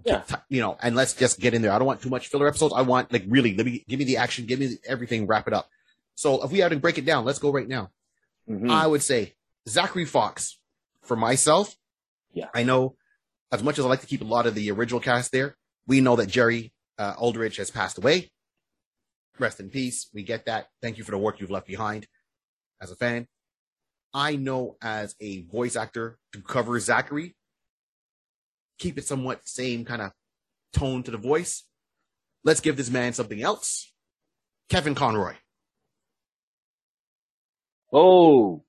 Yeah. You know, and let's just get in there. I don't want too much filler episodes. I want like really, let me give me the action, give me everything, wrap it up. So if we had to break it down, let's go right now. Mhm. I would say Zachary Foxx for myself. Yeah. I know as much as I like to keep a lot of the original cast there, we know that Jerry uh, Aldrich has passed away. Rest in peace. We get that. Thank you for the work you've left behind as a fan. I know as a voice actor to cover Zachary, keep it somewhat same kind of tone to the voice. Let's give this man something else. Kevin Conroy. Oh,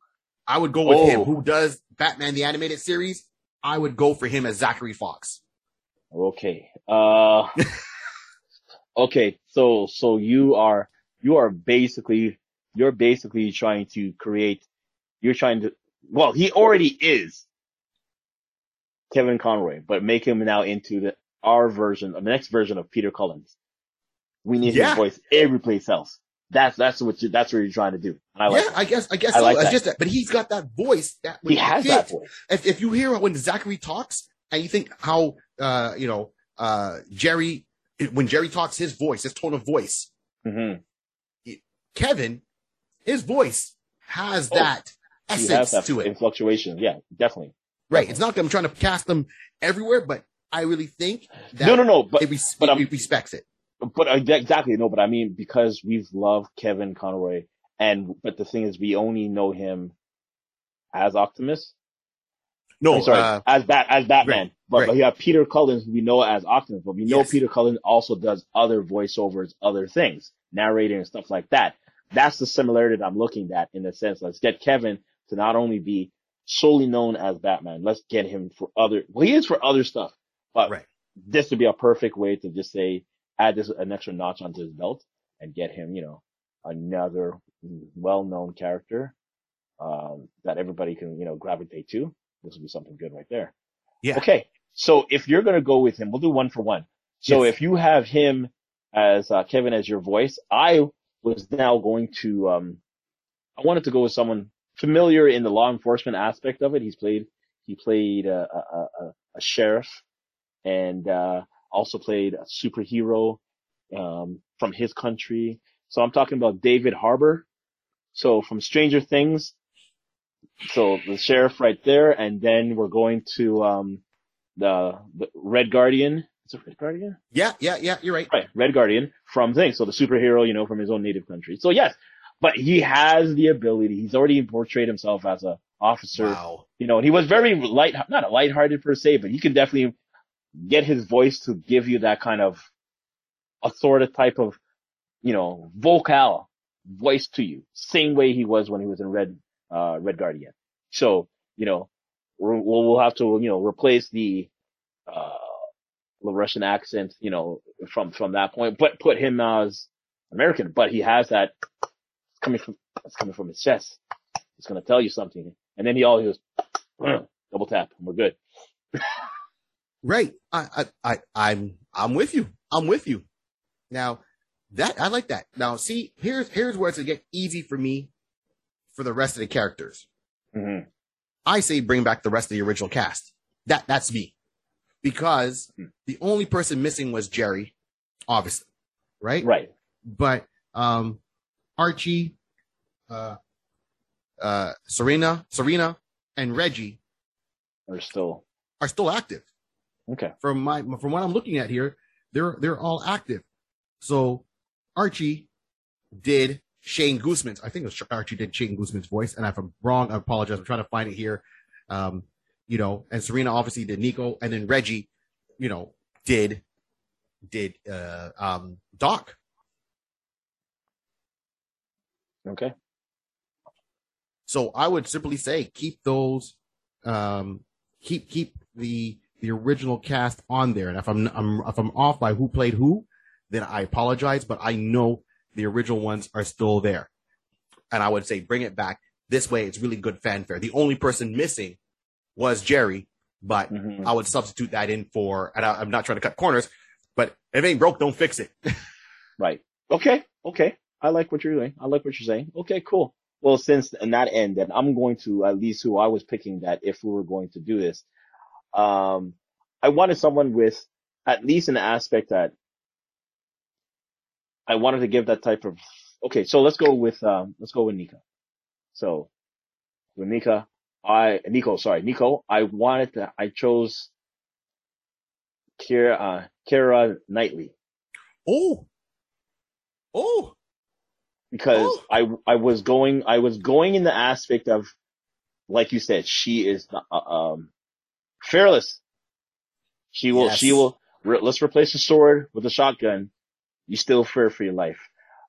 I would go with Oh. him, who does Batman the animated series. I would go for him as Zachary Foxx. Okay. Uh, okay. So, so you are, you are basically, you're basically trying to create, you're trying to, well, he already is Kevin Conroy, but make him now into the, our version, of the next version of Peter Cullen. We need Yeah. his voice every place else. That's, that's what you, that's what you're trying to do. I like yeah, that. I guess, I guess I so. like that. just that, but he's got that voice that He has that voice. If, if you hear when Zachary talks and you think how, uh, you know, uh, Jerry, when Jerry talks, his voice, his tone of voice, hmm Kevin, his voice has Oh, that He has essence that to it. in fluctuation. Yeah, definitely. Right. It's not that I'm trying to cast them everywhere, but I really think that no, no, no. But it, res- but it respects it. But exactly, no, but I mean, because we've loved Kevin Conroy and, but the thing is, we only know him as Optimus. No, I'm sorry, uh, as Bat, as Batman. right, but, right. but you have Peter Cullen, we know as Optimus, but we know Yes. Peter Cullen also does other voiceovers, other things, narrating and stuff like that. That's the similarity that I'm looking at in the sense, let's get Kevin to not only be solely known as Batman, let's get him for other, well, he is for other stuff, but Right. this would be a perfect way to just say, add this, an extra notch onto his belt and get him, you know, another well-known character, um, that everybody can, you know, gravitate to. This would be something good right there. Yeah. Okay. So if you're going to go with him, we'll do one for one. So Yes. if you have him as uh, Kevin as your voice, I was now going to, um, I wanted to go with someone familiar in the law enforcement aspect of it. He's played he played a, a, a, a sheriff and uh, also played a superhero um, from his country. So I'm talking about David Harbour. So from Stranger Things. So the sheriff right there, and then we're going to um, the, the Red Guardian. Is it Red Guardian? Yeah, yeah, yeah. You're right. Right, Red Guardian from things. So the superhero, you know, from his own native country. So yes, but he has the ability. He's already portrayed himself as a officer. Wow. You know, and he was very light, not a lighthearted per se, but he can definitely get his voice to give you that kind of authoritative type of, you know, vocal voice to you. Same way he was when he was in Red, uh, Red Guardian. So, you know, we'll, we'll have to, you know, replace the, uh, the Russian accent, you know, from, from that point, but put him as American, but he has that coming from, it's coming from his chest. It's going to tell you something. And then he all he goes, double tap and we're good. Right. I, I, I, I'm, I'm with you. I'm with you. Now that, I like that. Now see, here's, here's where it's gonna get easy for me for the rest of the characters. Mm-hmm. I say bring back the rest of the original cast. That, that's me. Because Hmm. the only person missing was Jerry, obviously. Right? Right. But, um, Archie, uh, uh, Serena, Serena and Reggie Or still, are still active. okay. from my from what I'm looking at here, they're they're all active. So Archie did Shane Gooseman's. I think it was Archie did Shane Gooseman's voice, and if I'm wrong, I apologize. I'm trying to find it here. Um, you know, and Serena obviously did Niko, and then Reggie, you know, did did uh um Doc. Okay. So I would simply say keep those, um, keep keep the the original cast on there. And if I'm, I'm if I'm off by who played who, then I apologize. But I know the original ones are still there, and I would say bring it back. This way, it's really good fanfare. The only person missing was Jerry, but Mhm. I would substitute that in for. And I, I'm not trying to cut corners, but if it ain't broke, don't fix it. Right. Okay. Okay. I like what you're doing. I like what you're saying. Okay, cool. Well, since in that end, then I'm going to at least who I was picking that if we were going to do this, um, I wanted someone with at least an aspect that I wanted to give that type of, okay, so let's go with, um, let's go with Nika. So with Nika, I, Niko, sorry, Niko, I wanted to, I chose Keira, uh, Keira Knightley. Oh, oh, because Oh. I I was going I was going in the aspect of like you said she is uh, um fearless. She will Yes. she will re- let's replace the sword with a shotgun. You still fear for your life.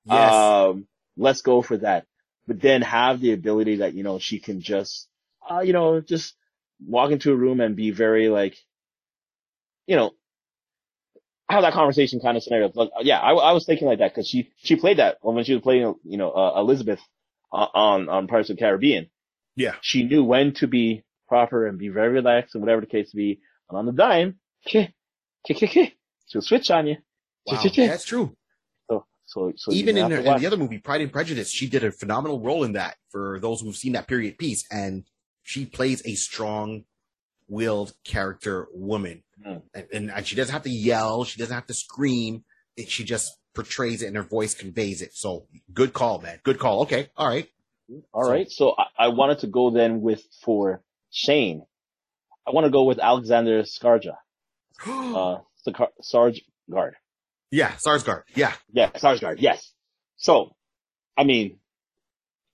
yes, Um let's go for that. But then have the ability that you know she can just uh you know just walk into a room and be very like you know have that conversation kind of scenario. But uh, yeah, I, I was thinking like that because she she played that when she was playing you know uh, Elizabeth uh, on on Pirates of the Caribbean. yeah, She knew when to be proper and be very relaxed and whatever the case be. And on the dime, kick, kick, kick, kick, she'll switch on you. wow, that's true. So so so even in, to in the other movie, Pride and Prejudice, she did a phenomenal role in that for those who've seen that period piece. And she plays a strong willed character woman. Hmm. And, and, she doesn't have to yell. She doesn't have to scream. It, she just portrays it and her voice conveys it. So good call, man. Good call. Okay. All right. All So- right. So I, I wanted to go then with for Shane. I want to go with Alexander Skarja, uh, Scar- Sargard. yeah. Sarsgaard. Yeah. Yeah, Sarsgaard. Yes. So, I mean,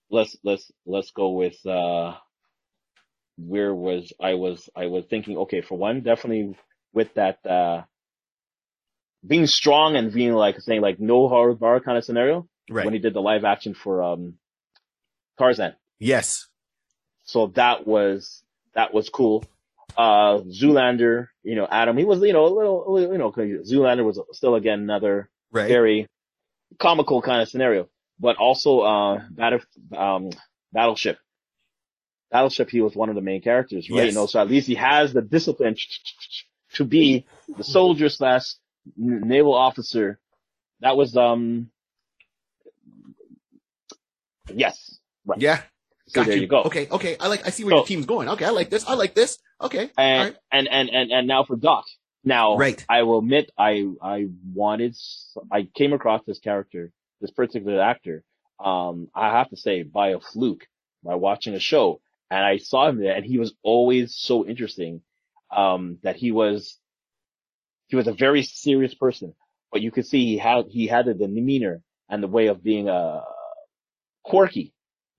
let's let's let's go with uh where was I was I was thinking okay for one definitely with that uh being strong and being like saying like no hard bar kind of scenario Right. when he did the live action for um Tarzan. yes. So that was that was cool. Uh Zoolander, you know, Adam, he was you know a little, a little you know, Zoolander was still again another Right. very comical kind of scenario, but also uh battle um battleship. Battleship, he was one of the main characters, right? Yes. You know, so at least he has the discipline to be the soldier slash naval officer. That was um yes, Yeah. So Got there you. go. Okay, okay. I like. I see where So- your team's going. Okay, I like this. I like this. Okay. And, and and and and now for Doc. Now, Right. I will admit, I I wanted, I came across this character, this particular actor. Um, I have to say, by a fluke, by watching a show, and I saw him there, and he was always so interesting. Um, that he was, he was a very serious person, but you could see he had he had the demeanor and the way of being uh quirky,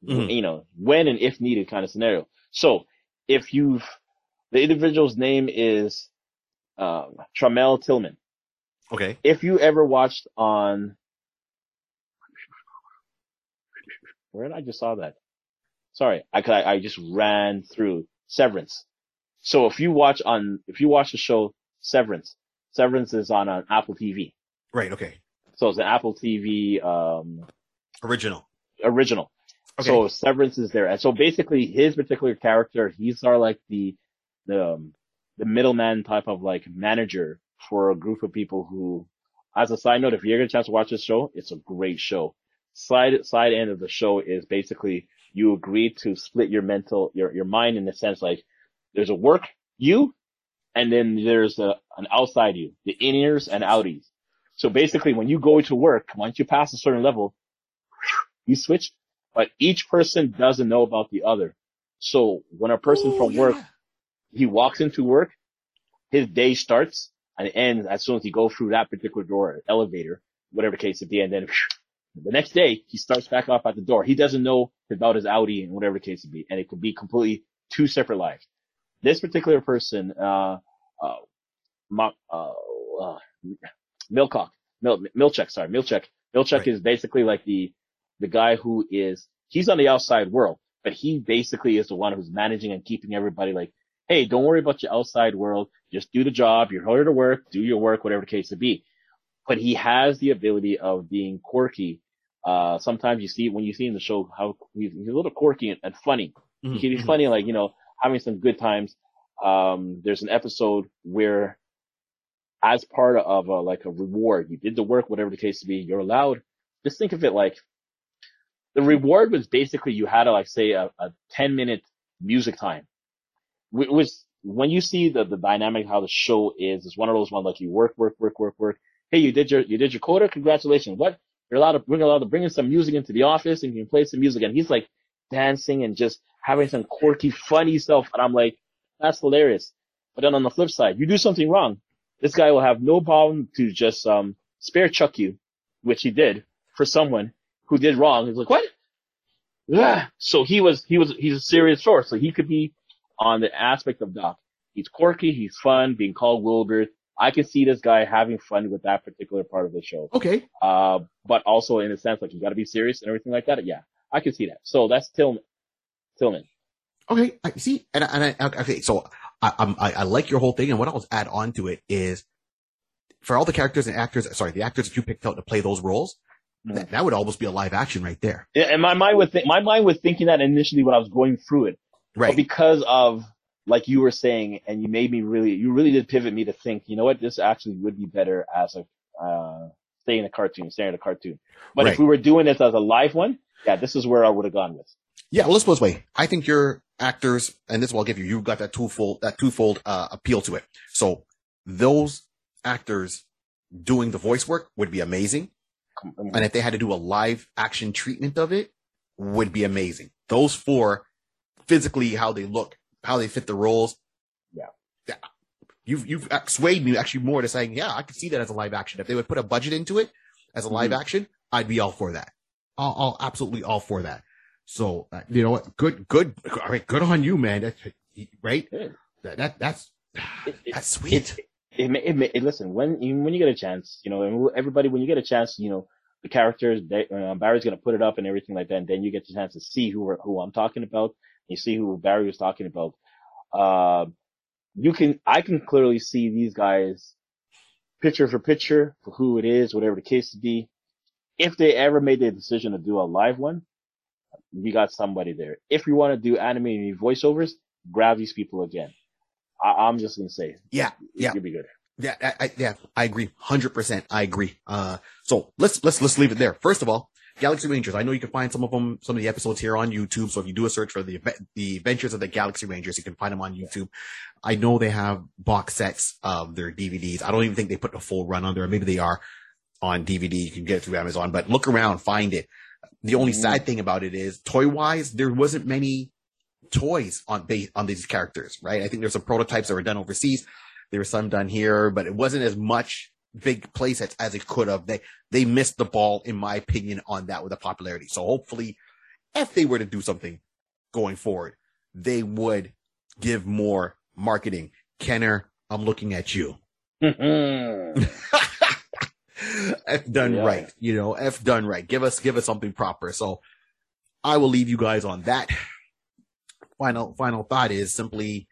Mhm. you know, when and if needed kind of scenario. So if you've, the individual's name is um, Tramell Tillman. Okay. If you ever watched on, where did I just saw that? Sorry, I, I I just ran through Severance. So if you watch on, if you watch the show Severance, Severance is on an Apple TV. Right. Okay. So it's an Apple TV um, Original. original. Okay. So Severance is there, and so basically his particular character, he's sort of like the the um, the middleman type of like manager for a group of people who, as a side note, if you get a chance to watch this show, it's a great show. Side side end of the show is basically you agree to split your mental your your mind in the sense like there's a work you, and then there's a an outside you, the inners and outies. So basically, when you go to work, once you pass a certain level, you switch, but each person doesn't know about the other. So when a person Ooh, from yeah, work, he walks into work, his day starts and ends as soon as he goes through that particular door, elevator, whatever the case it be, and then the next day he starts back off at the door. He doesn't know about his outie and whatever the case it be, and it could be completely two separate lives. This particular person, uh, uh, Ma- uh, uh, Milcock, Mil, Milchick, sorry, Milchick. Milchick Right. is basically like the, the guy who is, he's on the outside world, but he basically is the one who's managing and keeping everybody like, hey, don't worry about your outside world. Just do the job. You're here to work, do your work, whatever the case may be. But he has the ability of being quirky. Uh, sometimes you see, when you see in the show how he's, he's a little quirky and, and funny. Mhm, He can be funny, like, you know, having some good times. Um, there's an episode where as part of a, like a reward, you did the work, whatever the case to be, you're allowed, just think of it like the reward was basically you had to like say a, a 10 minute music time. It was when you see the, the dynamic, how the show is, it's one of those ones like you work, work, work, work, work. Hey, you did your, you did your quota. Congratulations. What? You're allowed to bring, allowed to bring in some music into the office and you can play some music. And he's like dancing and just having some quirky, funny stuff. And I'm like, that's hilarious. But then on the flip side, you do something wrong. This guy will have no problem to just, um, spare chuck you, which he did for someone who did wrong. He's like, what? Yeah. So he was, he was, he's a serious source. So he could be on the aspect of Doc. He's quirky. He's fun, being called Wilbur. I can see this guy having fun with that particular part of the show. Okay. Uh, but also in a sense, like you got to be serious and everything like that. Yeah, I can see that. So that's Tillman. Tillman. Okay. I see. And I, and I, okay. So I, I'm, I, I like your whole thing. And what I'll add on to it is for all the characters and actors, sorry, the actors that you picked out to play those roles, Mhm. that, that would almost be a live action right there. Yeah, and my mind was th- my mind was thinking that initially when I was going through it, but Right. because of like you were saying, and you made me really, you really did pivot me to think, you know what, this actually would be better as a uh, stay in a cartoon, stay in a cartoon. But Right. if we were doing this as a live one, yeah, this is where I would have gone with. Yeah, well, let's put this way. I think your actors, and this will I'll give you, you've got that twofold, that twofold, uh, appeal to it. So those actors doing the voice work would be amazing. And if they had to do a live action treatment of it, would be amazing. Those four, physically, how they look, how they fit the roles. Yeah. You've, you've swayed me actually more to saying, yeah, I could see that as a live action. If they would put a budget into it as a live Mhm. action, I'd be all for that. All, all absolutely all for that. So, uh, you know what? Good, good. All right. Good on you, man. That's, right? That, that, that's, It- that's sweet. it, it, may- it, listen, when you, when you get a chance, you know, and everybody, when you get a chance, you know, the characters, they, uh, Barry's going to put it up and everything like that. And then you get the chance to see who, who I'm talking about. You see who Barry was talking about. Uh, you can, I can clearly see these guys picture for picture for who it is, whatever the case to be. If they ever made the decision to do a live one, we got somebody there. If you want to do animated voiceovers, grab these people again. I, I'm just going to say, yeah. Yeah. you'll be good. Yeah, I, I, yeah, I agree. Hundred percent. I agree. Uh, so let's, let's, let's leave it there. First of all, Galaxy Rangers. I know you can find some of them, some of the episodes here on YouTube. So if you do a search for the the Adventures of the Galaxy Rangers, you can find them on YouTube. I know they have box sets of their DVDs. I don't even think they put the full run on there. Maybe they are on DVD. You can get it through Amazon, but look around, find it. The only Mhm. sad thing about it is toy wise, there wasn't many toys on base on these characters, right? I think there's some prototypes that were done overseas. There were some done here, but it wasn't as much big play sets as it could have. They they missed the ball, in my opinion, on that with the popularity. So hopefully, if they were to do something going forward, they would give more marketing. Kenner, I'm looking at you. F done Yeah. right, you know, F done right. Give us, give us something proper. So I will leave you guys on that. Final, final thought is simply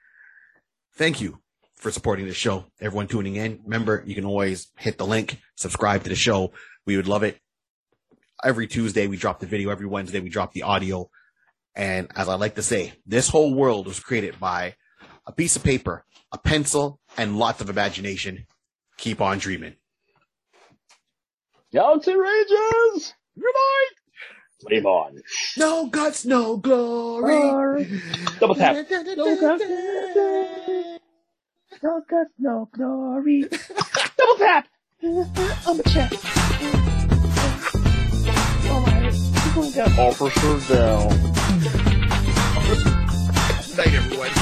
thank you for supporting the show. Everyone tuning in. Remember, you can always hit the link, subscribe to the show. We would love it. Every Tuesday we drop the video. Every Wednesday we drop the audio. And as I like to say, this whole world was created by a piece of paper, a pencil, and lots of imagination. Keep on dreaming. Galaxy Rangers! Goodbye! Flame on. No guts, no glory. Double tap. No guts, no guts, no glory. Double tap! On the chest. Oh my, people. Officer down. Thank you, everybody.